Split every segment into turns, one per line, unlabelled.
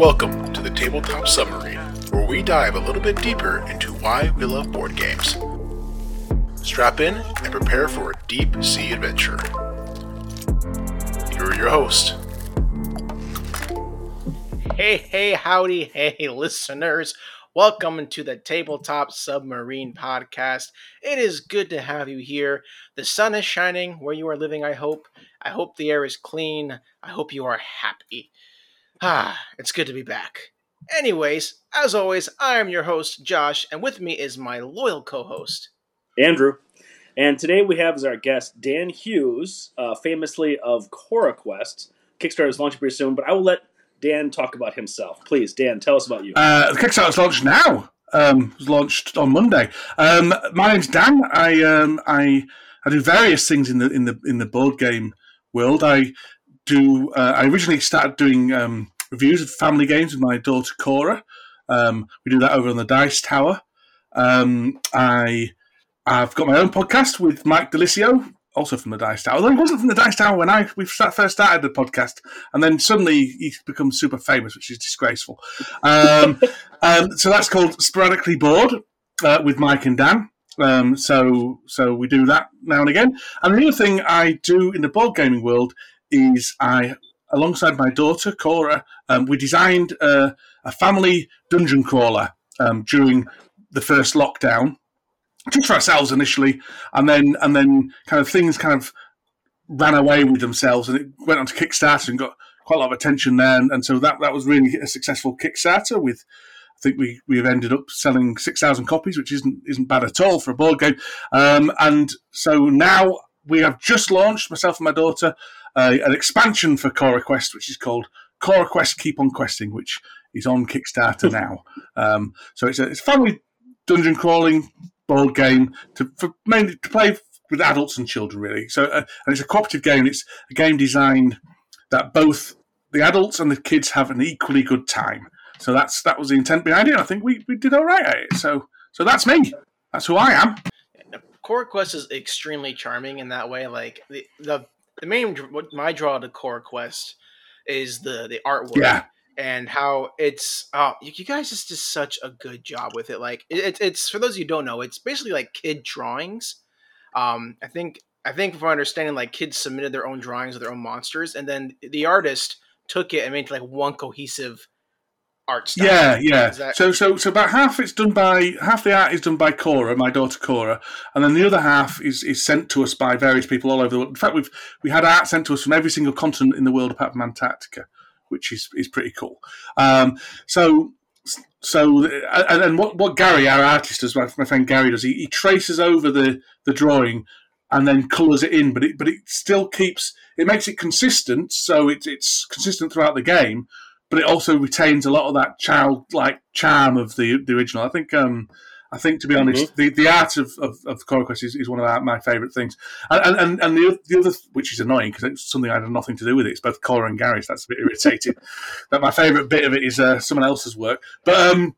Welcome to the Tabletop Submarine, where we dive a little bit deeper into why we love board games. Strap in and prepare for a deep sea adventure. Here are your hosts.
Hey, hey, howdy, hey, listeners. Welcome to the Tabletop Submarine Podcast. It is good to have you here. The sun is shining where you are living, I hope. I hope the air is clean. I hope you are happy. Ah, it's good to be back. Anyways, as always, I am your host, Josh, and with me is my loyal co host,
Andrew. And today we have as our guest Dan Hughes, uh, famously of CoraQuest. Kickstarter is launching pretty soon, but I will let Dan talk about himself. Please, Dan, tell us about you.
Uh, the Kickstarter's launched now. Um, it was launched on Monday. Um, my name's Dan. I um, I I do various things in the in the in the board game world. I do. Uh, I originally started doing um, reviews of family games with my daughter Cora. Um, we do that over on the Dice Tower. Um, I I've got my own podcast with Mike Delisio, also from the Dice Tower. Although he wasn't from the Dice Tower when I we first started the podcast, and then suddenly he's become super famous, which is disgraceful. Um, um, so that's called Sporadically Board uh, with Mike and Dan. Um, so so we do that now and again. And the other thing I do in the board gaming world is I, alongside my daughter Cora, um, we designed a, a family dungeon crawler um, during the first lockdown, just for ourselves initially, and then and then kind of things kind of ran away with themselves, and it went on to Kickstarter and got quite a lot of attention there, and, and so that that was really a successful Kickstarter with. I think we we have ended up selling six thousand copies, which isn't isn't bad at all for a board game. Um, and so now we have just launched myself and my daughter uh, an expansion for CoraQuest, which is called CoraQuest Keep on Questing, which is on Kickstarter now. Um, so it's a, it's family dungeon crawling board game to for mainly to play with adults and children, really. So uh, and it's a cooperative game. It's a game designed that both the adults and the kids have an equally good time. So that's that was the intent behind it. I think we, we did all right at it. So so that's me. That's who I am.
CoraQuest is extremely charming in that way. Like the the, the main my draw to CoraQuest is the the artwork.
Yeah.
And how it's oh you guys just did such a good job with it. Like it, it's for those of you who don't know, it's basically like kid drawings. Um, I think I think from my understanding, like kids submitted their own drawings of their own monsters, and then the artist took it and made like one cohesive art style.
Yeah, yeah.
That-
so, so, so about half it's done by half the art is done by Cora, my daughter Cora, and then the other half is, is sent to us by various people all over the world. In fact, we've we had art sent to us from every single continent in the world apart from Antarctica, which is is pretty cool. Um, so. So and, and what, what Gary, our artist, does, my, my friend Gary does, he, he traces over the, the drawing and then colours it in, but it but it still keeps it makes it consistent, so it's it's consistent throughout the game, but it also retains a lot of that childlike charm of the the original. I think um I think to be honest, the, the art of of, of CoraQuest is, is one of our, my favourite things, and and, and the, the other which is annoying because it's something I had nothing to do with it. It's both Cora and Gary's. That's a bit irritating. but my favourite bit of it is uh, someone else's work, but um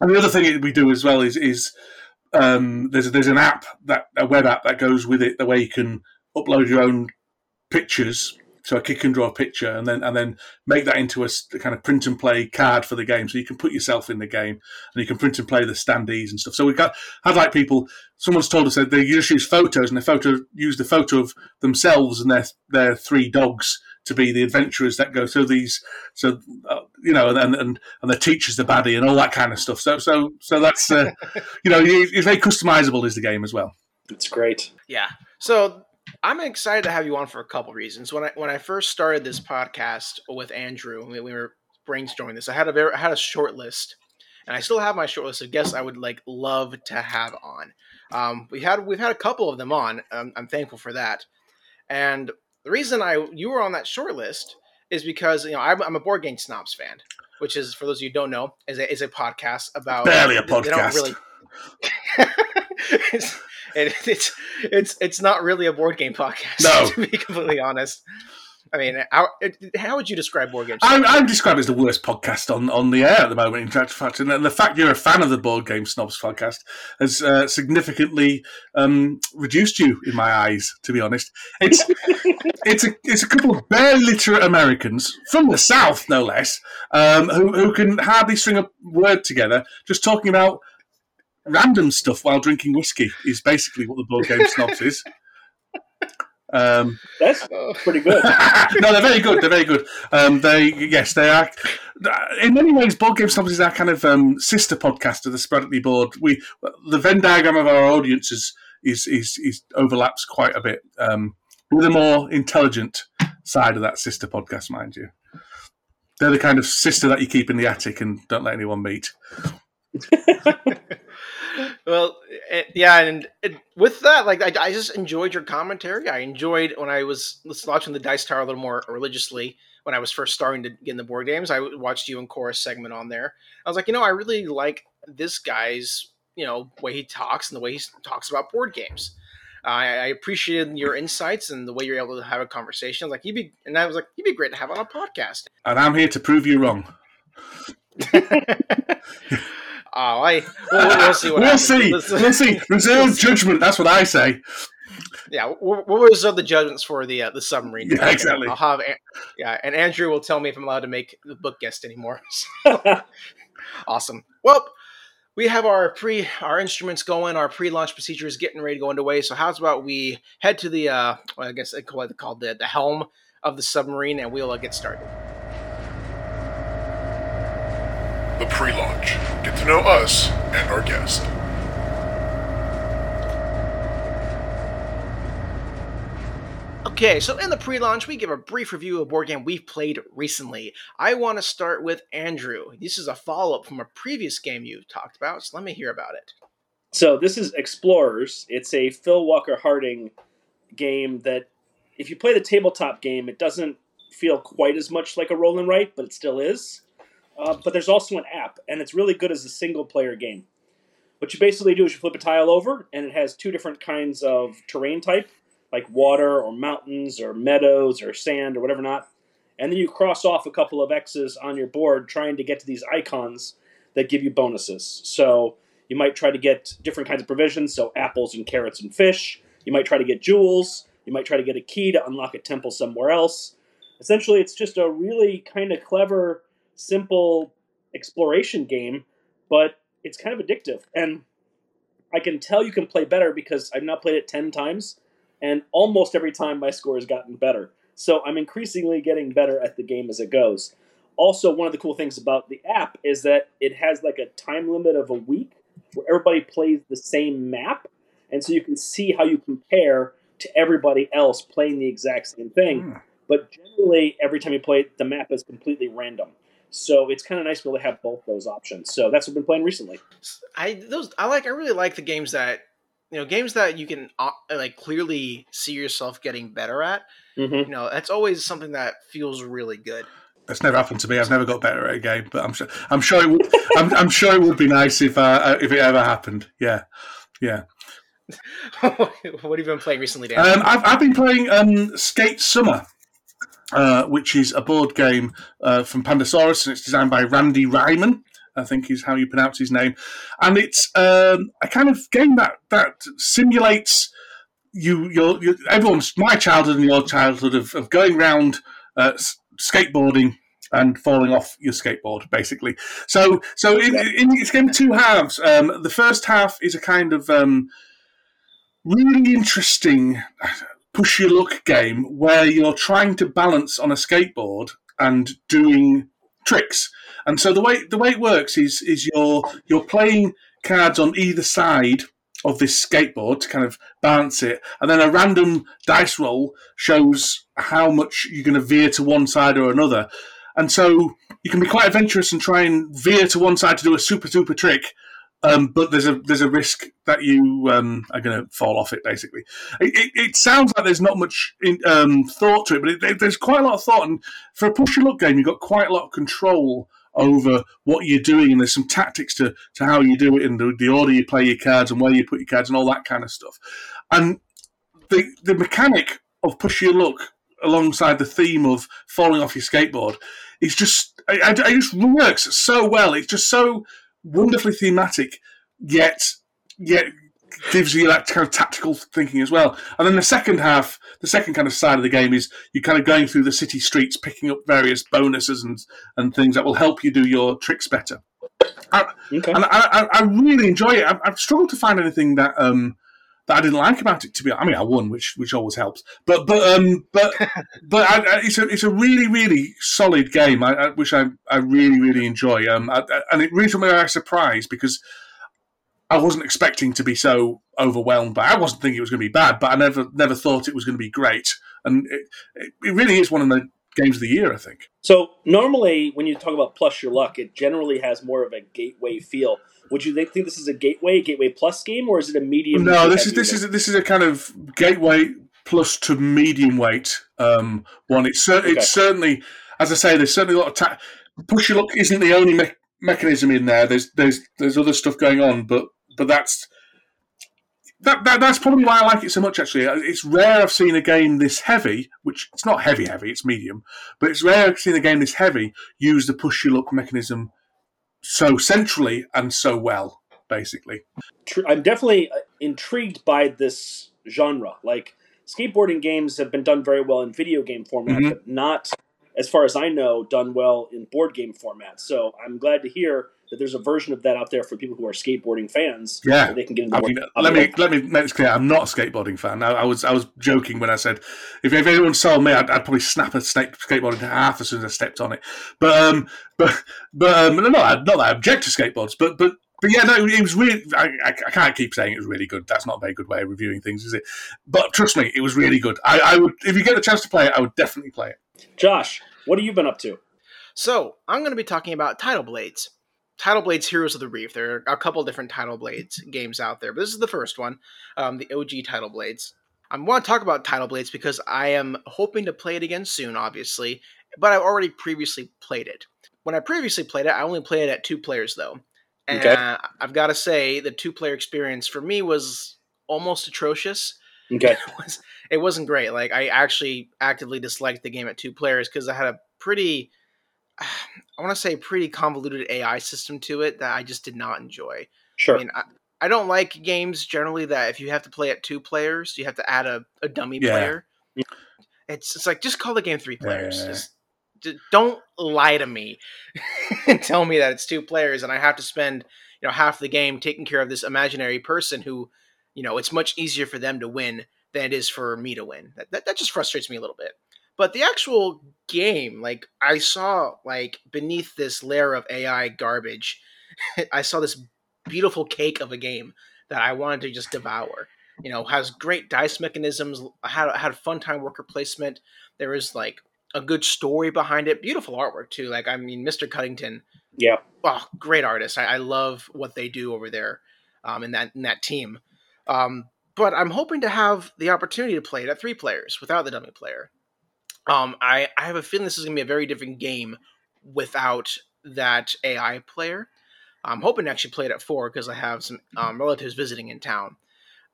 and the other thing we do as well is is um, there's there's an app that a web app that goes with it the way you can upload your own pictures so a kid can draw a picture and then and then make that into a kind of print and play card for the game. So you can put yourself in the game and you can print and play the standees and stuff. So we've got had like people someone's told us that they just use photos and the photo use the photo of themselves and their their three dogs to be the adventurers that go through these. So uh, you know and, and and the teacher's the baddie and all that kind of stuff. So so so that's uh, you know it's very customizable is the game as well.
It's great.
Yeah. So I'm excited to have you on for a couple reasons. When I when I first started this podcast with Andrew, we, we were brainstorming this. I had a very I had a short list, and I still have my short list of guests I would like love to have on. Um, we had we've had a couple of them on. Um, I'm thankful for that. And the reason I you were on that short list is because you know I'm, I'm a board game snobs fan, which is for those of you who don't know is a, is a podcast about
barely a
they- they don't
podcast
really- it, it's it's it's not really a board game podcast.
No.
to be completely honest. I mean, how, how would you describe board games?
I, I describe it as the worst podcast on, on the air at the moment. In fact, and the fact you're a fan of the board game snobs podcast has uh, significantly um, reduced you in my eyes. To be honest, it's it's a it's a couple of bare literate Americans from the South, no less, um, who who can hardly string a word together, just talking about random stuff while drinking whiskey. Is basically what the board game snobs is.
Um, That's pretty good.
no, they're very good. They're very good. Um, they yes, they are. In many ways, board game snobs is our kind of um, sister podcast of the Sporadically Board. We the Venn diagram of our audience is is is, is overlaps quite a bit um, with a more intelligent side of that sister podcast, mind you. They're the kind of sister that you keep in the attic and don't let anyone meet.
well, eh, yeah, and, and, with that, like I, I, just enjoyed your commentary. I enjoyed when I was watching the Dice Tower a little more religiously when I was first starting to get in the board games. I watched you and Cora's segment on there. I was like, you know, I really like this guy's you know way he talks and the way he talks about board games. Uh, I, I appreciated your insights and the way you're able to have a conversation. Like you'd be, and I was like, you'd be great to have on a podcast.
And I'm here to prove you wrong.
Oh, I we'll, we'll see. What
we'll see. We'll see. Reserve judgment. That's what I say.
Yeah, we'll, we'll reserve the judgments for the uh, the submarine.
Yeah, exactly.
I'll have yeah, and Andrew will tell me if I'm allowed to make the book guest anymore. awesome. Well, we have our pre our instruments going. Our pre launch procedure is getting ready to go underway. So how's about we head to the uh, well, I guess they call it called the the helm of the submarine, and we'll uh, get started.
The pre launch. Get to know us and our guest.
Okay, so in the pre launch, we give a brief review of a board game we've played recently. I want to start with Andrew. This is a follow up from a previous game you've talked about, so let me hear about it.
So, this is Explorers. It's a Phil Walker Harding game that, if you play the tabletop game, it doesn't feel quite as much like a roll and write, but it still is. Uh, but there's also an app, and it's really good as a single player game. What you basically do is you flip a tile over, and it has two different kinds of terrain type, like water or mountains or meadows or sand or whatever not. And then you cross off a couple of X's on your board trying to get to these icons that give you bonuses. So you might try to get different kinds of provisions, so apples and carrots and fish. You might try to get jewels. You might try to get a key to unlock a temple somewhere else. Essentially, it's just a really kind of clever simple exploration game, but it's kind of addictive. And I can tell you can play better because I've now played it 10 times, and almost every time my score has gotten better. So I'm increasingly getting better at the game as it goes. Also, one of the cool things about the app is that it has like a time limit of a week where everybody plays the same map, and so you can see how you compare to everybody else playing the exact same thing. Mm. But generally, every time you play it, the map is completely random. So it's kind of nice to be able to have both those options. So that's what I've been playing recently.
I those I like. I really like the games that you know games that you can uh, like clearly see yourself getting better at. Mm-hmm. You know, that's always something that feels really good.
That's never happened to me. I've never got better at a game, but I'm sure I'm sure it would. I'm, I'm, sure it would be nice if uh, if it ever happened. Yeah, yeah.
what have you been playing recently, Dan?
Um, I've, I've been playing um, Skate Summer. Uh, which is a board game uh, from Pandasaurus, and it's designed by Randy Ryman. I think is how you pronounce his name, and it's um, a kind of game that that simulates you your, your everyone's my childhood and your childhood of, of going around uh, skateboarding and falling off your skateboard, basically. So, so in, in, it's game two halves. Um, the first half is a kind of um, really interesting push your luck game where you're trying to balance on a skateboard and doing tricks. And so the way the way it works is is you're you're playing cards on either side of this skateboard to kind of balance it, and then a random dice roll shows how much you're going to veer to one side or another. And so you can be quite adventurous and try and veer to one side to do a super super trick, um, but there's a there's a risk that you um, are going to fall off it. Basically, it, it, it, sounds like there's not much in, um, thought to it, but it, there's quite a lot of thought. And for a push your luck game, you've got quite a lot of control over what you're doing, and there's some tactics to, to how you do it, and the, the order you play your cards, and where you put your cards, and all that kind of stuff. And the the mechanic of push your luck alongside the theme of falling off your skateboard is just it, it just works so well. It's just so wonderfully thematic, yet yet gives you that kind of tactical thinking as well. And then the second half, the second kind of side of the game is you're kind of going through the city streets, picking up various bonuses and and things that will help you do your tricks better. I,
Okay.
and I, I, I really enjoy it. I've, I've struggled to find anything that um that I didn't like about it. To be, I mean, I won, which which always helps. But but um but but I, I, it's a it's a really really solid game. I, I which I I really really enjoy. Um I, I- and it really took me by surprise because I wasn't expecting to be so overwhelmed. But I wasn't thinking it was going to be bad. But I never never thought it was going to be great. And it, it, it really is one of the games of the year. I think.
So normally, when you talk about plus your luck, it generally has more of a gateway feel. Would you think this is a gateway, gateway plus game, or is it a medium?
No, this is this is this is a kind of gateway plus to medium weight um, one. It's cer-
Okay.
it's certainly, as I say, there's certainly a lot of ta- push your luck isn't the only me- mechanism in there. There's there's there's other stuff going on, but but that's that, that that's probably why I like it so much. Actually, it's rare I've seen a game this heavy, which it's not heavy heavy, it's medium, but it's rare I've seen a game this heavy use the push your luck mechanism so centrally and so well. Basically,
I'm definitely uh, intrigued by this genre. Like skateboarding games have been done very well in video game format,
Mhm.
but not, as far as I know, done well in board game format. So I'm glad to hear that there's a version of that out there for people who are skateboarding fans.
Yeah.
where they can get into
I mean, let me let me make this clear. I'm not a skateboarding fan. I, I was I was joking when I said if, if anyone saw me, I'd, I'd probably snap a snake, skateboard into half as soon as I stepped on it. But um, but but um, no, no, not that I object to skateboards, but but. But yeah, no, it was really. I, I, I can't keep saying it was really good. That's not a very good way of reviewing things, is it? But trust me, it was really good. I, I would, if you get the chance to play it, I would definitely play it.
Josh, what have you been up to?
So I'm going to be talking about Tidal Blades. Tidal Blades Heroes of the Reef. There are a couple different Tidal Blades games out there, but this is the first one, um, the OG Tidal Blades. I want to talk about Tidal Blades because I am hoping to play it again soon, obviously, but I've already previously played it. When I previously played it, I only played it at two players, though. And
Okay.
I've got to say, the two player experience for me was almost atrocious
Okay.
it was it wasn't great. Like I actually actively disliked the game at two players because I had a pretty I want to say a pretty convoluted AI system to it that I just did not enjoy.
Sure.
I mean, I, I don't like games generally that if you have to play at two players, you have to add a, a dummy
Yeah.
player. It's it's like just call the game three players.
Yeah.
Just, don't lie to me and tell me that it's two players and I have to spend you know half the game taking care of this imaginary person who you know it's much easier for them to win than it is for me to win. That that, that just frustrates me a little bit. But the actual game, like I saw, like beneath this layer of AI garbage, I saw this beautiful cake of a game that I wanted to just devour. You know, has great dice mechanisms, had had a fun time worker placement. There is like a good story behind it, beautiful artwork too. Like I mean, Mr. Cuddington,
yeah.
oh, great artist. I, I love what they do over there um, in that in that team. Um, but I'm hoping to have the opportunity to play it at three players without the dummy player. Um, I, I have a feeling this is going to be a very different game without that AI player. I'm hoping to actually play it at four because I have some um, relatives visiting in town.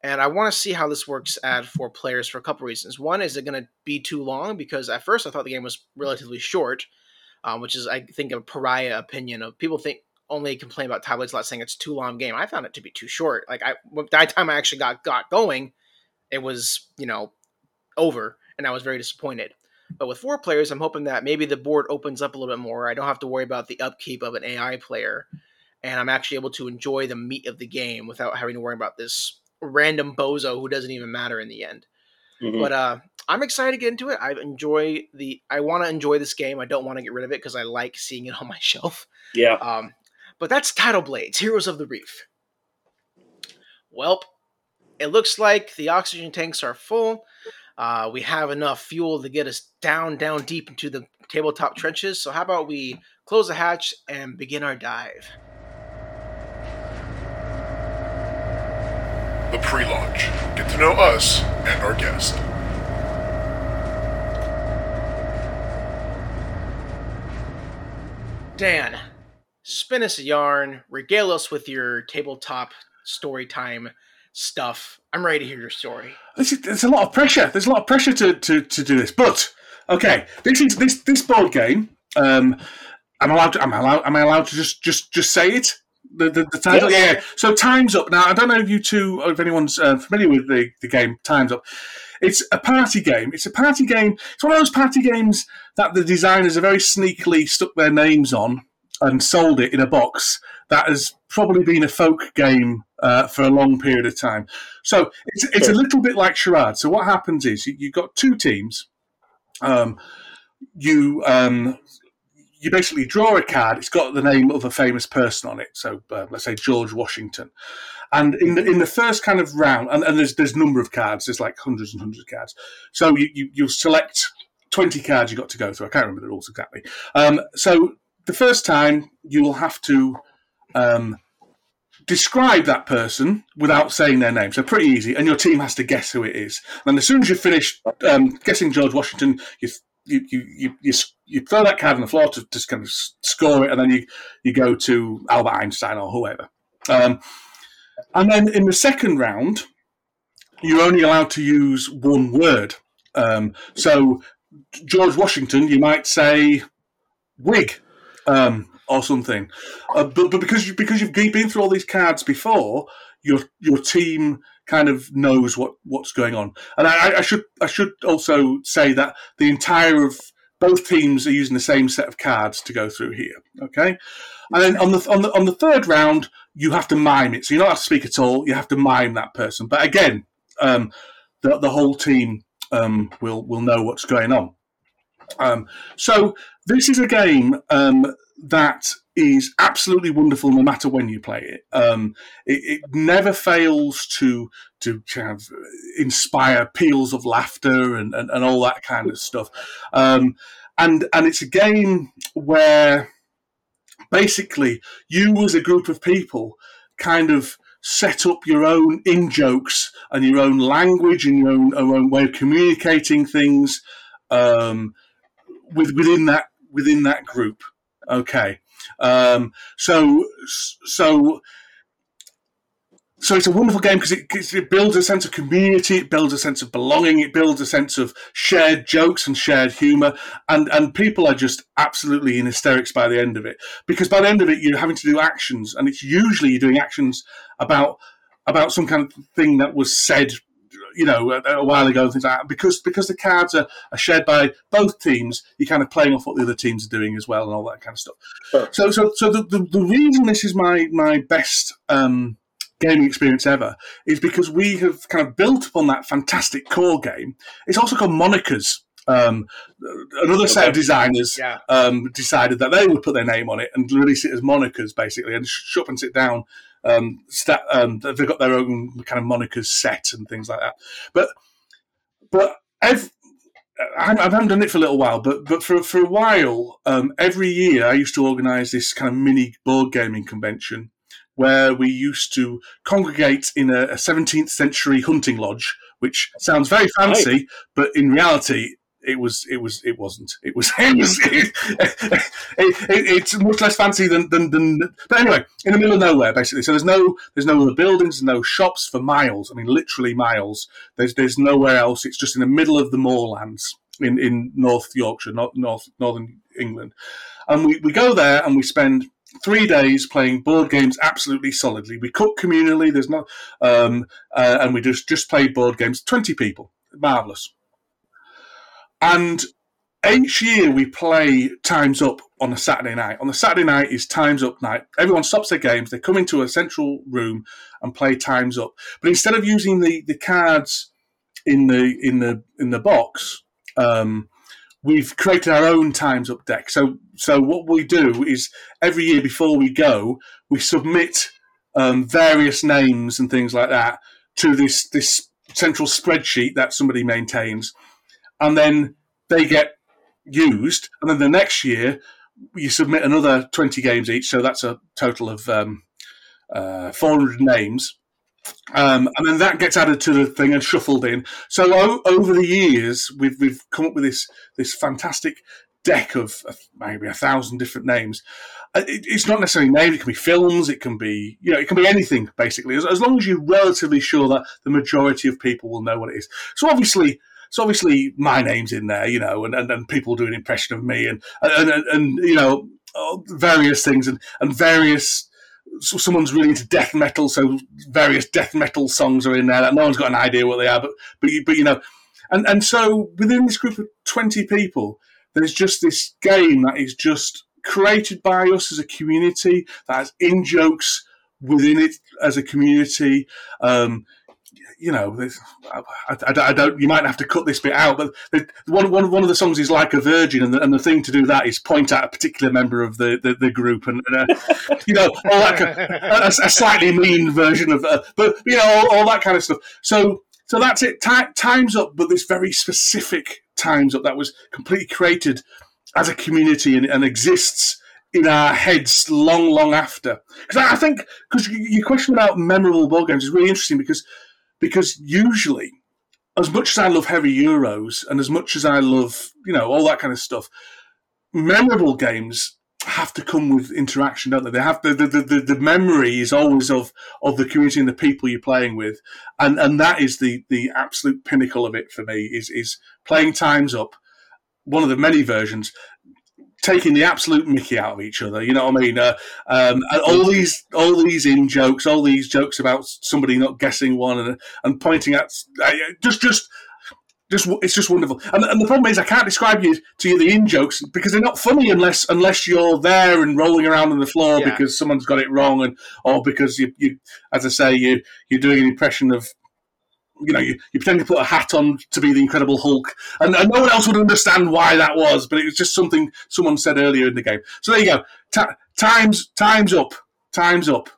And I want to see how this works at four players for a couple reasons. One, is it going to be too long? Because at first I thought the game was relatively short, um, which is, I think, a pariah opinion of people think only complain about tablets a lot, saying it's too long game. I found it to be too short. Like I, by the time I actually got got going, it was you know over, and I was very disappointed. But with four players, I'm hoping that maybe the board opens up a little bit more. I don't have to worry about the upkeep of an AI player, and I'm actually able to enjoy the meat of the game without having to worry about this random bozo who doesn't even matter in the end.
Mhm.
But uh, I'm excited to get into it. I enjoy the. I want to enjoy this game. I don't want to get rid of it because I like seeing it on my shelf.
yeah.
Um, but that's Tidal Blades, Heroes of the Reef. Welp, it looks like the oxygen tanks are full. Uh, we have enough fuel to get us down, down deep into the tabletop trenches. So how about we close the hatch and begin our dive?
The pre-launch. Get to know us and our guest.
Dan, spin us a yarn, regale us with your tabletop story time stuff. I'm ready to hear your story.
There's, there's a lot of pressure. There's a lot of pressure to, to, to do this, but Okay, this is this this board game. Um, I'm allowed. To, am allowed? Am I allowed to just just just say it? The, the, the title,
Yes.
yeah. So Times Up. Now I don't know if you two, or if anyone's uh, familiar with the, the game Times Up. It's a party game. It's a party game. It's one of those party games that the designers have very sneakily stuck their names on and sold it in a box. That has probably been a folk game uh, for a long period of time. So it's it's a little bit like charade. So what happens is you, you've got two teams. Um, you um, you basically draw a card. It's got the name of a famous person on it. So uh, let's say George Washington. And in the, in the first kind of round, and, and there's there's a number of cards. There's like hundreds and hundreds of cards. So you you, you select twenty cards you got to go through. I can't remember the rules exactly. Um, so the first time you will have to um, describe that person without saying their name. So pretty easy, and your team has to guess who it is. And as soon as you finish um, guessing George Washington, you you, you, you, you throw that card on the floor to just kind of score it, and then you, you go to Albert Einstein or whoever. Um, and then in the second round, you're only allowed to use one word. Um, so George Washington, you might say wig um, or something. Uh, but, but because you, because you've been through all these cards before, your your team kind of knows what, what's going on. And I, I should I should also say that the entire of both teams are using the same set of cards to go through here. Okay, and then on the on the on the third round, you have to mime it. So you don't have to speak at all. You have to mime that person. But again, um, the the whole team um, will will know what's going on. Um, so this is a game um, that is absolutely wonderful no matter when you play it. Um, it, it never fails to to kind of inspire peals of laughter and, and, and all that kind of stuff. Um, and and it's a game where basically you as a group of people kind of set up your own in jokes and your own language and your own, your own way of communicating things um, with, within that within that group. Okay, um, so so so it's a wonderful game because it, it builds a sense of community, it builds a sense of belonging, it builds a sense of shared jokes and shared humour, and and people are just absolutely in hysterics by the end of it. Because by the end of it you're having to do actions, and it's usually you're doing actions about about some kind of thing that was said you know, a, a while ago and things like that. Because because the cards are, are shared by both teams, you're kind of playing off what the other teams are doing as well and all that kind of stuff.
Sure.
So so so the, the, the reason this is my my best um, gaming experience ever is because we have kind of built upon that fantastic core game. It's also called Monikers. Um, another set of designers
Yeah.
um, decided that they would put their name on it and release it as monikers, basically, and sh- shut up and sit down. Um, sta um, they've got their own kind of monikers set and things like that. But but ev- I haven't done it for a little while, but but for for a while, um, every year I used to organise this kind of mini board gaming convention where we used to congregate in a, a 17th century hunting lodge, which sounds very fancy, but in reality. It was. It was. It wasn't. It was. It. It, it, it, it's much less fancy than, than than. But anyway, in the middle of nowhere, basically. So there's no there's no other buildings, no shops for miles. I mean, literally miles. There's there's nowhere else. It's just in the middle of the moorlands in, in North Yorkshire, North, North Northern England, and we, we go there and we spend three days playing board games absolutely solidly. We cook communally. There's no, um, uh, and we just just play board games. Twenty people, marvelous. And each year we play Times Up on a Saturday night. On the Saturday night is Times Up night. Everyone stops their games. They come into a central room and play Times Up. But instead of using the, the cards in the in the in the box, um, we've created our own Times Up deck. So so what we do is every year before we go, we submit um, various names and things like that to this this central spreadsheet that somebody maintains, and then they get used. And then the next year, you submit another twenty games each. So that's a total of um, uh, four hundred names. Um, and then that gets added to the thing and shuffled in. So o- over the years, we've we've come up with this this fantastic deck of, of maybe a thousand different names. Uh, It, it's not necessarily names; it can be films, it can be you know, it can be anything basically, as, as long as you're relatively sure that the majority of people will know what it is. So obviously, so obviously my name's in there, you know, and, and, and people do an impression of me and, and, and, and you know, various things and, and various so someone's really into death metal, so various death metal songs are in there that no one's got an idea what they are, but but but you know, and and so within this group of twenty people, there's just this game that is just created by us as a community that has in jokes within it as a community. Um, you know, I, I, I, don't. You might have to cut this bit out, but one, one, one of the songs is like a virgin, and the, and the thing to do that is point at a particular member of the, the, the group, and, and uh, you know, all that a, a, slightly mean version of, uh, but you know, all, all, that kind of stuff. So, so that's it. times up, but this very specific times up that was completely created as a community and, and exists in our heads long, long after. Because I think because your question about memorable board games is really interesting because because usually, as much as I love heavy euros and as much as I love you know all that kind of stuff, memorable games have to come with interaction, don't they? They have the the, the, the memory is always of of the community and the people you're playing with, and and that is the the absolute pinnacle of it for me is is playing times up. One of the many versions, taking the absolute Mickey out of each other. You know what I mean? Uh, um, all these, all these in jokes, all these jokes about somebody not guessing one, and, and pointing at uh, just, just. Just, it's just wonderful, and, and the problem is I can't describe you to you the in jokes because they're not funny unless unless you're there and rolling around on the floor yeah. because someone's got it wrong, and or because you, you as I say, you you're doing an impression of you know, you, you pretend to put a hat on to be the Incredible Hulk, and, and, no one else would understand why that was, but it was just something someone said earlier in the game. So there you go. Ta- times times up. Times up.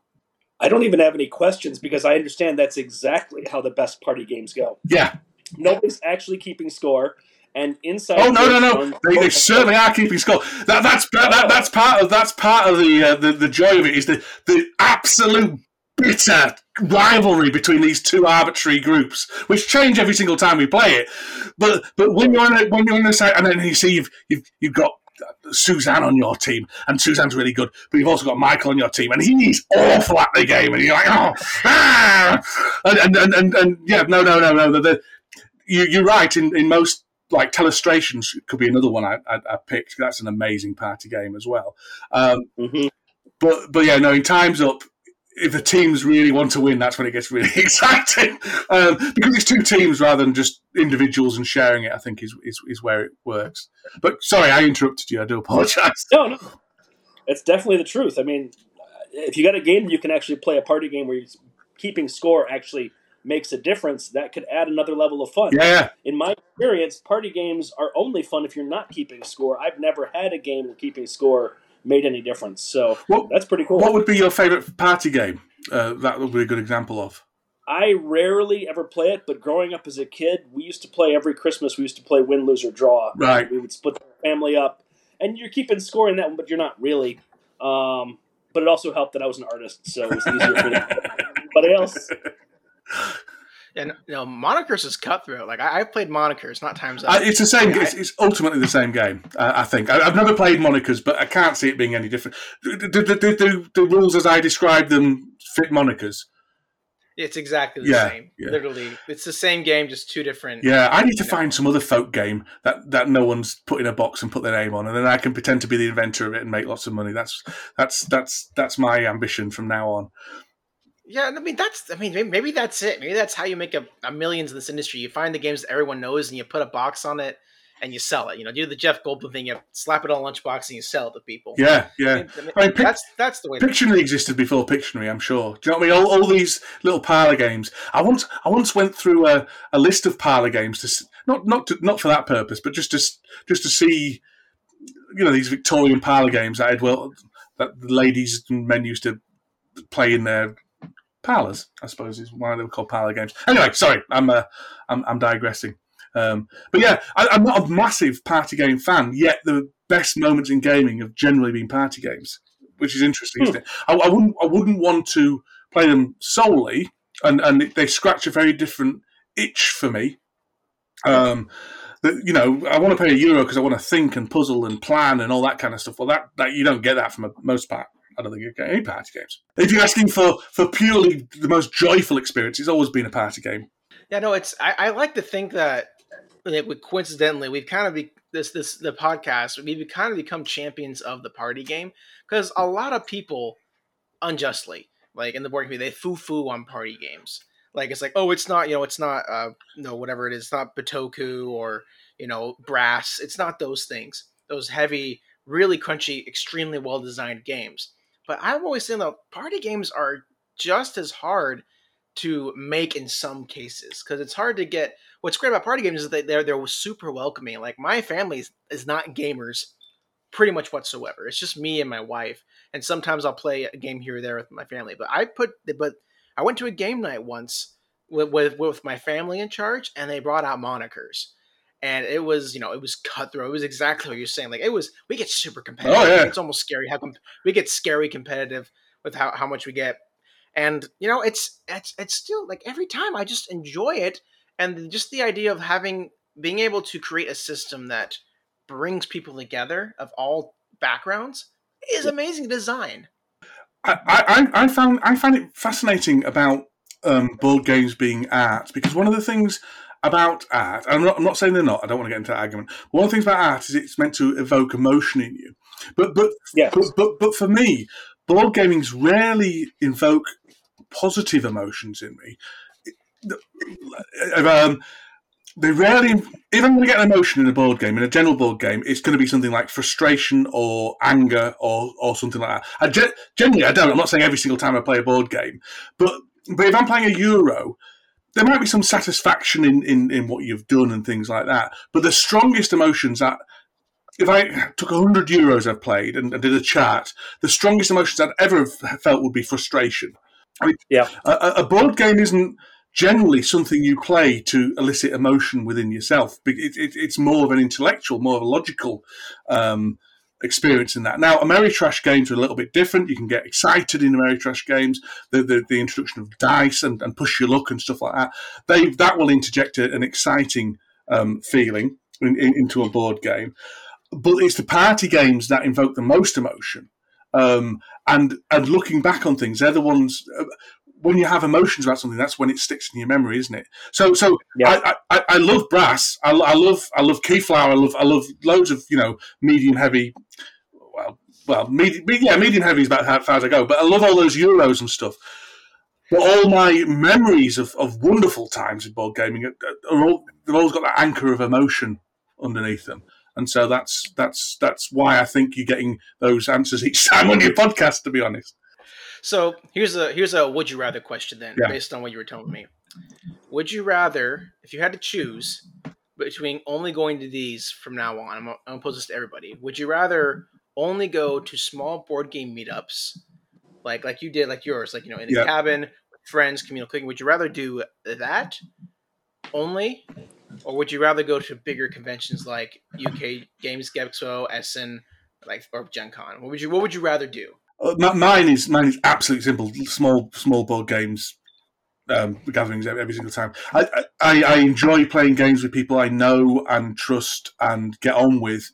I don't even have any questions because I understand that's exactly how the best party games go.
Yeah.
Nobody's actually keeping score. And inside,
oh no no no! They, they certainly are keeping score. That, that's that, that's part of that's part of the, uh, the the joy of it is the the absolute bitter rivalry between these two arbitrary groups, which change every single time we play it. But but when you're on a, when you're on the side, and then you see you've you've, you've got Suzanne on your team, and Suzanne's really good, but you've also got Michael on your team, and he's awful at the game, and you're like, oh, ah! and, and, and, and, and yeah, no, no, no, no. The, the, you, you're right. In, in most like telestrations could be another one I, I, I, picked. That's an amazing party game as well. Um, mm-hmm. But but yeah, no. In times up, if the teams really want to win, that's when it gets really exciting. Um, because it's two teams rather than just individuals and sharing it. I think is, is is where it works. But sorry, I interrupted you. I do apologize.
No, no, it's definitely the truth. I mean, if you got a game you can actually play a party game where keeping score actually makes a difference, that could add another level of fun.
Yeah.
In my experience, party games are only fun if you're not keeping score. I've never had a game where keeping score made any difference. So what, that's pretty cool.
What would be your favorite party game? Uh, that would be a good example of.
I rarely ever play it, but growing up as a kid, we used to play every Christmas. We used to play win, lose, or draw.
Right.
We would split the family up, and you're keeping score in that one, but you're not really. Um, but it also helped that I was an artist, so it was easier for anybody else.
And you know, monikers is cutthroat. Like I, have played monikers, not times up.
Uh, it's the same. I, it's, it's, ultimately the same game. Uh, I think I, have never played monikers, but I can't see it being any different. Do, do, do, do the rules as I describe them fit monikers?
It's exactly the yeah, same. Yeah. Literally, it's the same game, just two different.
Yeah, I need to find some other folk game that, that no one's put in a box and put their name on, and then I can pretend to be the inventor of it and make lots of money. That's that's that's that's my ambition from now on.
Yeah, I mean that's. I mean maybe that's it. Maybe that's how you make a, a, millions in this industry. You find the games that everyone knows, and you put a box on it, and you sell it. You know, do the Jeff Goldblum thing. You slap it on a lunchbox and you sell it to people.
Yeah, yeah. I mean,
I mean, that's that's the way.
Pictionary existed before Pictionary. I'm sure. Do you know what I mean? All, all these little parlor games. I once I once went through a, a list of parlor games to not not to, not for that purpose, but just to just to see, you know, these Victorian parlor games that I had well that the ladies and men used to play in their parlors, I suppose is why they were called parlor games. Anyway, sorry, I'm uh, I'm, I'm digressing. Um, but yeah, I, am not a massive party game fan. Yet the best moments in gaming have generally been party games, which is interesting. Hmm. I, I, wouldn't I wouldn't want to play them solely, and and they scratch a very different itch for me. Um, that you know, I want to play a euro because I want to think and puzzle and plan and all that kind of stuff. Well, that, that you don't get that from a, most part. I don't think you get any party games. If you're asking for for purely the most joyful experience, it's always been a party game.
Yeah, no, it's I, I like to think that like, coincidentally, we've kind of be this this the podcast. We've kind of become champions of the party game because a lot of people, unjustly, like in the board community, they foo foo on party games. Like it's like, oh, it's not, you know, it's not, uh, no, whatever it is, it's not Bitoku or you know, brass. It's not those things. Those heavy, really crunchy, extremely well designed games. But I've always seen that party games are just as hard to make in some cases because it's hard to get. What's great about party games is that they're they're super welcoming. Like my family is, not gamers, pretty much whatsoever. It's just me and my wife, and sometimes I'll play a game here or there with my family. But I put but I went to a game night once with with, with my family in charge, and they brought out monikers and it was you know it was cutthroat. It was exactly what you're saying. Like it was, we get super competitive. Oh, yeah. It's almost scary how com- we get scary competitive with how, how much we get, and you know it's it's it's still like every time I just enjoy it, and just the idea of having being able to create a system that brings people together of all backgrounds is amazing design.
I, I, I found I find it fascinating about um, board games being art because one of the things about art, I'm not, I'm not saying they're not. I don't want to get into that argument. One of the things about art is it's meant to evoke emotion in you. But but yes. but, but but for me, board gamings rarely invoke positive emotions in me. Um, they rarely, if I'm going to get an emotion in a board game, in a general board game, it's going to be something like frustration or anger or, or something like that. I generally, I don't. I'm not saying every single time I play a board game, but but if I'm playing a Euro, there might be some satisfaction in, in, in what you've done and things like that. But the strongest emotions that if I took 100 euros I've played and, and, did a chart, the strongest emotions I'd ever felt would be frustration. I mean, yeah. a, a, board game isn't generally something you play to elicit emotion within yourself. It, it, it's more of an intellectual, more of a logical um, experience in that. Now, Ameritrash games are a little bit different. You can get excited in Ameritrash games. The, the, the introduction of dice and, and, push your luck and stuff like that. They that will interject a, an exciting um, feeling in, in, into a board game. But it's the party games that invoke the most emotion. Um, and and looking back on things, they're the ones. Uh, when you have emotions about something, that's when it sticks in your memory, isn't it? So, so yeah. I, I, I, love brass. I, I, love I love Keyflower. I love I love loads of you know medium heavy. Well, well, medium, yeah, medium heavy is about how far as I go. But I love all those euros and stuff. But all my memories of, of wonderful times in board gaming are, are all they've always got that anchor of emotion underneath them. And so that's that's that's why I think you're getting those answers each time on your podcast. To be honest.
So here's a here's a would you rather question then, yeah. based on what you were telling me. Would you rather, if you had to choose between only going to these from now on, I'm, I'm gonna pose this to everybody. Would you rather only go to small board game meetups, like like you did, like yours, like you know, in a yeah. cabin, friends, communal cooking? Would you rather do that only, or would you rather go to bigger conventions like UK Games Expo, Essen, like or Gen Con? What would you What would you rather do?
Uh, mine is mine is absolutely simple. Small small board games, um, gatherings every single time. I, I, I enjoy playing games with people I know and trust and get on with.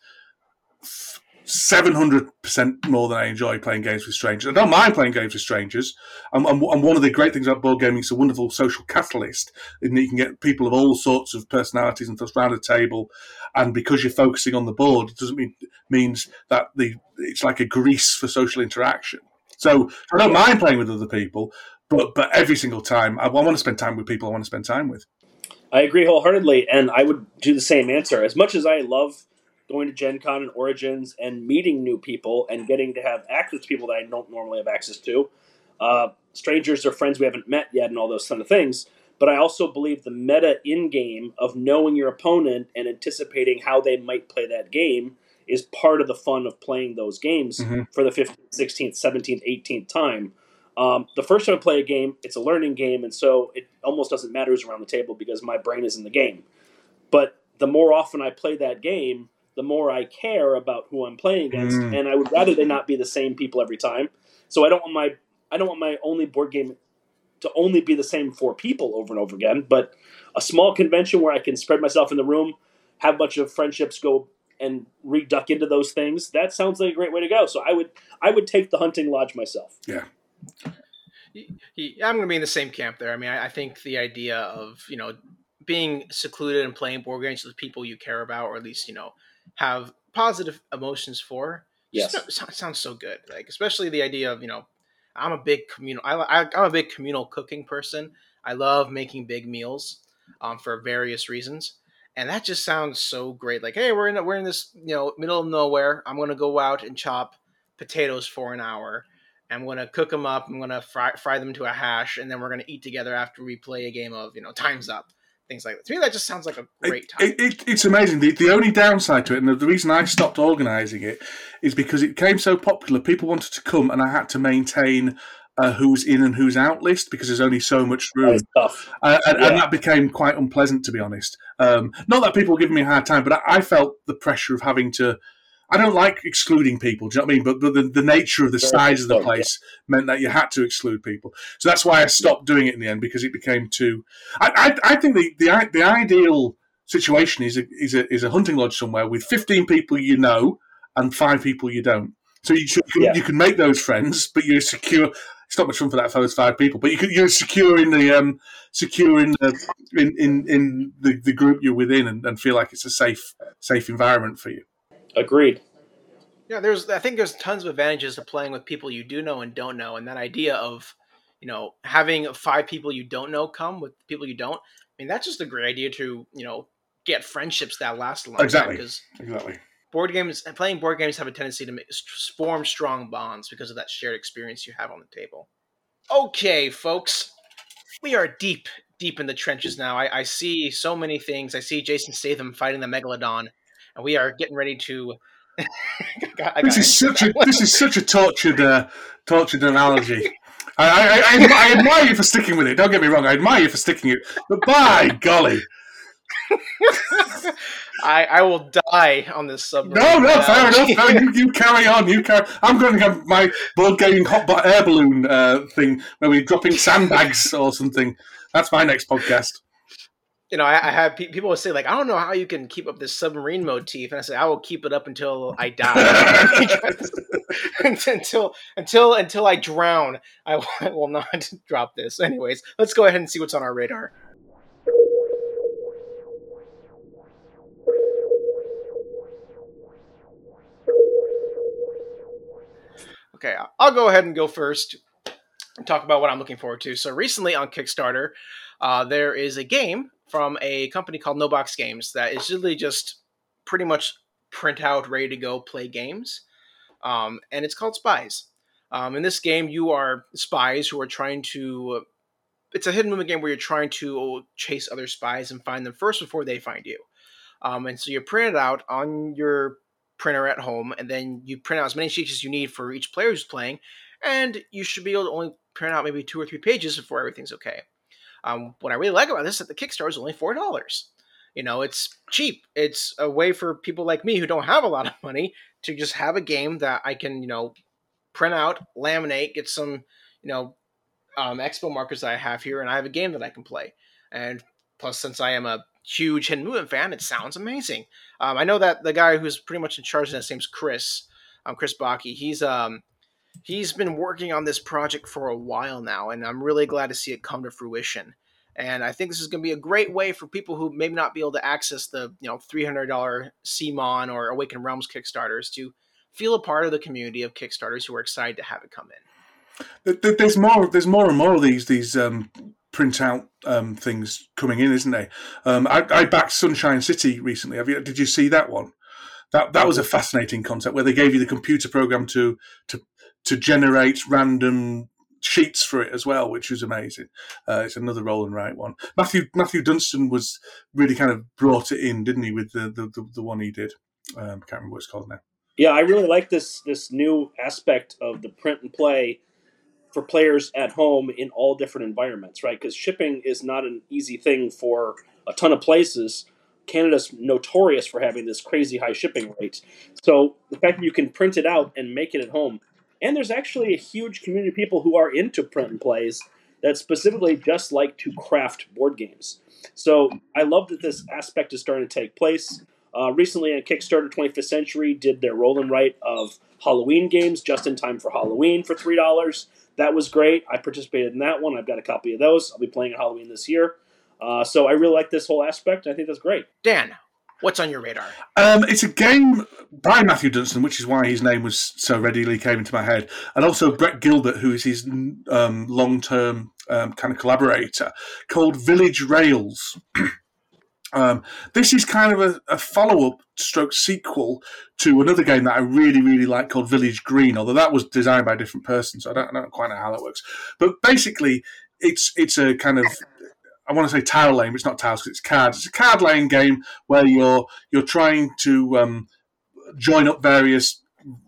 Seven hundred percent more than I enjoy playing games with strangers. I don't mind playing games with strangers. And, and, and one of the great things about board gaming is a wonderful social catalyst in that you can get people of all sorts of personalities and stuff around a table. And because you're focusing on the board, it doesn't mean means that the it's like a grease for social interaction. So I don't mind playing with other people, but but every single time I, I want to spend time with people I want to spend time with.
I agree wholeheartedly, and I would do the same answer. As much as I love going to Gen Con and Origins and meeting new people and getting to have access to people that I don't normally have access to, uh, strangers or friends we haven't met yet, and all those kind of things. But I also believe the meta in game of knowing your opponent and anticipating how they might play that game is part of the fun of playing those games mm-hmm. for the 15th, 16th, 17th, 18th time. Um, the first time I play a game, it's a learning game, and so it almost doesn't matter who's around the table because my brain is in the game. But the more often I play that game, the more I care about who I'm playing against, mm. and I would rather they not be the same people every time. So I don't want my I don't want my only board game to only be the same four people over and over again, but a small convention where I can spread myself in the room, have a bunch of friendships go and reduck into those things, that sounds like a great way to go. So I would I would take the hunting lodge myself.
Yeah.
I'm going to be in the same camp there. I mean, I, I think the idea of you know being secluded and playing board games with people you care about, or at least you know have positive emotions for.
Yes.
just sounds so good. Like especially the idea of you know, I'm a big communal. I, I I'm a big communal cooking person. I love making big meals, um, for various reasons, and that just sounds so great. Like, hey, we're in we're in this you know middle of nowhere. I'm gonna go out and chop potatoes for an hour. I'm gonna cook them up. I'm gonna fry, fry them to a hash, and then we're gonna eat together after we play a game of you know Times Up, things like that. To me, that just sounds like a great time.
It, it, it's amazing. The, the only downside to it, and the, the reason I stopped organising it, is because it became so popular. People wanted to come, and I had to maintain uh, who's in and who's out list because there's only so much room.
That's tough.
Uh, and,
Yeah.
and that became quite unpleasant, to be honest. Um, not that people were giving me a hard time, but I, I felt the pressure of having to. I don't like excluding people. Do you know what I mean? But, but the, the nature of the size of the place meant that you had to exclude people. So that's why I stopped doing it in the end because it became too. I, I, I think the, the the ideal situation is a, is a is a hunting lodge somewhere with fifteen people you know and five people you don't. So you should,
Yeah.
you can make those friends, but you're secure. It's not much fun for that those five people, but you can, you're secure in the um, secure in the in, in, in the, the group you're within, and, and feel like it's a safe safe environment for you.
Agreed.
Yeah, there's I think there's tons of advantages to playing with people you do know and don't know, and that idea of you know having five people you don't know come with people you don't. I mean, that's just a great idea to you know get friendships that last a long
Exactly.
because
Exactly.
board games playing board games have a tendency to make, form strong bonds because of that shared experience you have on the table. Okay, folks, we are deep deep in the trenches now. I, I see so many things. I see Jason Statham fighting the megalodon, and we are getting ready to. Got-
This is such a this is such a tortured uh, tortured analogy. I, I, I, I admire you for sticking with it. Don't get me wrong. I admire you for sticking it. But by golly,
I, I will die on this submarine.
no, no, fair enough. No, you, you carry on. You carry. I'm going to have my board gaming hot air balloon uh, thing where we're dropping sandbags or something. That's my next podcast.
You know, I, I have pe- people will say like, I don't know how you can keep up this submarine motif, and I say I will keep it up until I die, until until until I drown. I will, not drop this. Anyways, let's go ahead and see what's on our radar. Okay, I'll go ahead and go first and talk about what I'm looking forward to. So recently on Kickstarter, uh, there is a game from a company called No Box Games that is really just pretty much print out, ready to go, play games, um, and it's called Spies. Um, in this game, you are spies who are trying to. It's a hidden movement game where you're trying to chase other spies and find them first before they find you. Um, and so you print it out on your printer at home, and then you print out as many sheets as you need for each player who's playing, and you should be able to only print out maybe two or three pages before everything's okay. Um, what I really like about this is that the Kickstarter is only four dollars. You know, it's cheap. It's a way for people like me who don't have a lot of money to just have a game that I can, you know, print out, laminate, get some, you know, um, expo markers that I have here, and I have a game that I can play. And plus, since I am a huge Hidden Movement fan, it sounds amazing. Um, I know that the guy who's pretty much in charge of this name's Chris, um, Chris Baki. He's um, he's been working on this project for a while now, and I'm really glad to see it come to fruition. And I think this is going to be a great way for people who may not be able to access the you know $300 CMON or Awaken Realms Kickstarters to feel a part of the community of Kickstarters who are excited to have it come in.
There- there- There's more. There's more and more of these these um, print out um, things coming in, isn't there? Um, I, I backed Sunshine City recently. Have you? Did you see that one? That that was a fascinating concept where they gave you the computer program to to to generate random sheets for it as well, which was amazing. Uh, it's another roll and write one. Matthew Matthew Dunstan was really kind of brought it in, didn't he, with the the, the, the one he did? Um, can't remember what it's called now.
Yeah, I really like this this new aspect of the print and play for players at home in all different environments, right? Because shipping is not an easy thing for a ton of places. Canada's notorious for having this crazy high shipping rate. So the fact that you can print it out and make it at home, and there's actually a huge community of people who are into print and plays that specifically just like to craft board games. So I love that this aspect is starting to take place. Uh, recently, on Kickstarter, 25th Century did their roll and write of Halloween games just in time for Halloween for three dollars. That was great. I participated in that one. I've got a copy of those. I'll be playing at Halloween this year. Uh, so I really like this whole aspect. I think that's great.
Dan, what's on your radar?
Um, it's a game by Matthew Dunstan, which is why his name was so readily came into my head, and also Brett Gilbert, who is his um, long-term um, kind of collaborator, called Village Rails. Um, this is kind of a, a follow up stroke sequel to another game that I really, really like called Village Green, although that was designed by a different person, so I don't, I don't quite know how that works. But basically, it's it's a kind of I want to say tile lane, but it's not tiles it's cards. It's a card laying game where you're you're trying to um, join up various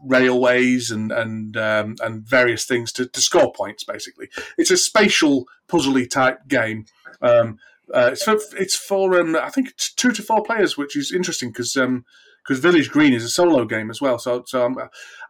railways and and um, and various things to, to score points. Basically, it's a spatial puzzly type game. Um, uh, it's for, it's for um, I think it's two to four players, which is interesting because um, because Village Green is a solo game as well. So, so um,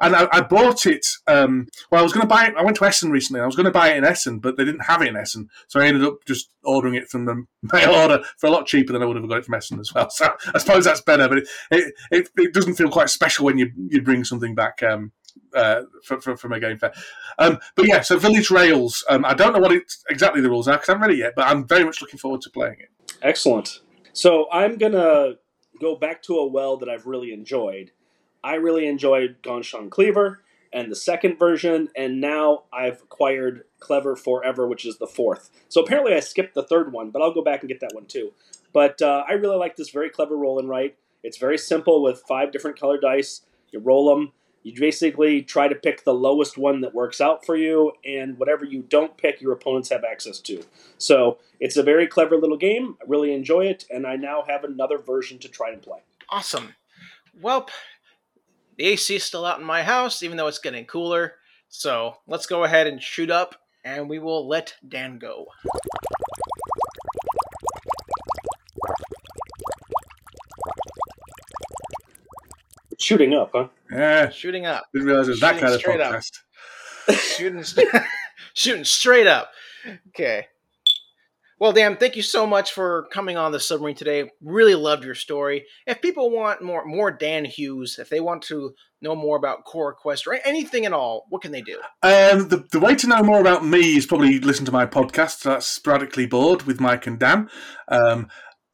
and I, I, bought it. Um, well, I was going to buy it. I went to Essen recently. I was going to buy it in Essen, but they didn't have it in Essen, so I ended up just ordering it from the mail order for a lot cheaper than I would have got it from Essen as well. So I suppose that's better, but it it, it, it doesn't feel quite special when you you bring something back. Um, uh, from, from, a game fair. Um, but yeah, so Village Rails. Um, I don't know what it, exactly the rules are because I haven't read it yet, but I'm very much looking forward to playing it.
Excellent. So I'm gonna go back to a well that I've really enjoyed. I really enjoyed Ganz Schön Clever and the second version, and now I've acquired Clever Forever, which is the fourth. So apparently I skipped the third one, but I'll go back and get that one too. But uh, I really like this very clever roll and write. It's very simple with five different color dice. You roll them. You basically try to pick the lowest one that works out for you, and whatever you don't pick, your opponents have access to. So it's a very clever little game. I really enjoy it, and I now have another version to try and play.
Awesome. Well, the AC is still out in my house, even though it's getting cooler. So let's go ahead and shoot up, and we will let Dan go.
Shooting up, huh?
Yeah.
Shooting up.
Didn't realize it was that kind of podcast.
shooting, shooting straight up. Okay. Well, Dan, thank you so much for coming on the submarine today. Really loved your story. If people want more more Dan Hughes, if they want to know more about CoraQuest or anything at all, what can they do?
Um, the, the way to know more about me is probably listen to my podcast. That's Sporadically Board with Mike and Dan. Um,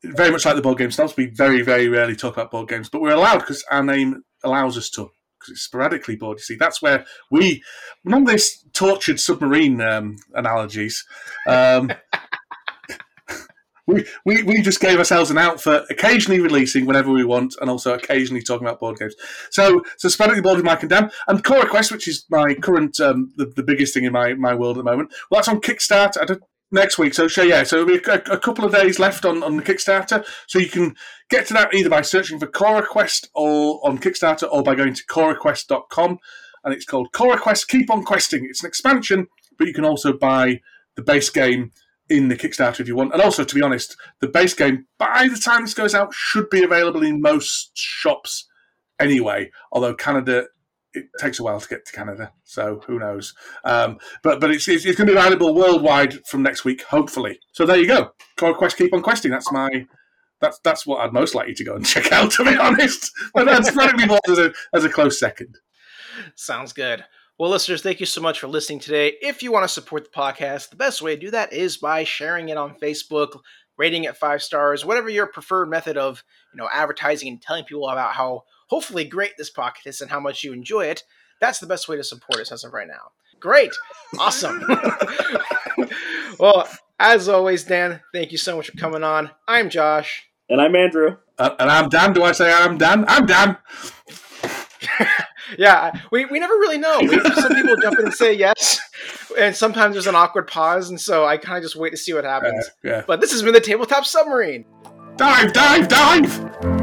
very much like the board game snobs, we very, very rarely talk about board games, but we're allowed because our name allows us to. Because it's sporadically board, you see. That's where we none of this tortured submarine um, analogies. Um, we, we, we just gave ourselves an out for occasionally releasing whenever we want and also occasionally talking about board games. So, so sporadically board with Mike and Dan. And CoraQuest, which is my current, um, the, the biggest thing in my, my world at the moment, well, that's on Kickstarter. I don't, next week. So, so yeah, so a, a, couple of days left on, on the Kickstarter. So you can get to that either by searching for CoraQuest or on Kickstarter or by going to coraquest.com. And it's called CoraQuest Keep on Questing. It's an expansion, but you can also buy the base game in the Kickstarter if you want. And also, to be honest, the base game, by the time this goes out, should be available in most shops anyway. Although Canada it takes a while to get to Canada, so who knows? Um, but but it's, it's, it's going to be available worldwide from next week, hopefully. So there you go. Quest, keep on questing. That's my that's that's what I'd most like you to go and check out. To be honest, but that's me as a as a close second.
Sounds good. Well, listeners, thank you so much for listening today. If you want to support the podcast, the best way to do that is by sharing it on Facebook, rating it five stars, whatever your preferred method of you know advertising and telling people about how hopefully great this podcast is and how much you enjoy it. That's the best way to support us as of right now. Great. Awesome. well, as always, Dan, thank you so much for coming on. I'm Josh.
And I'm Andrew.
Uh, and I'm Dan. Do I say I'm Dan? I'm Dan.
yeah, we, we never really know. We, some people jump in and say yes, and sometimes there's an awkward pause, and so I kind of just wait to see what happens.
Uh, yeah.
But this has been the Tabletop Submarine.
Dive, dive, dive!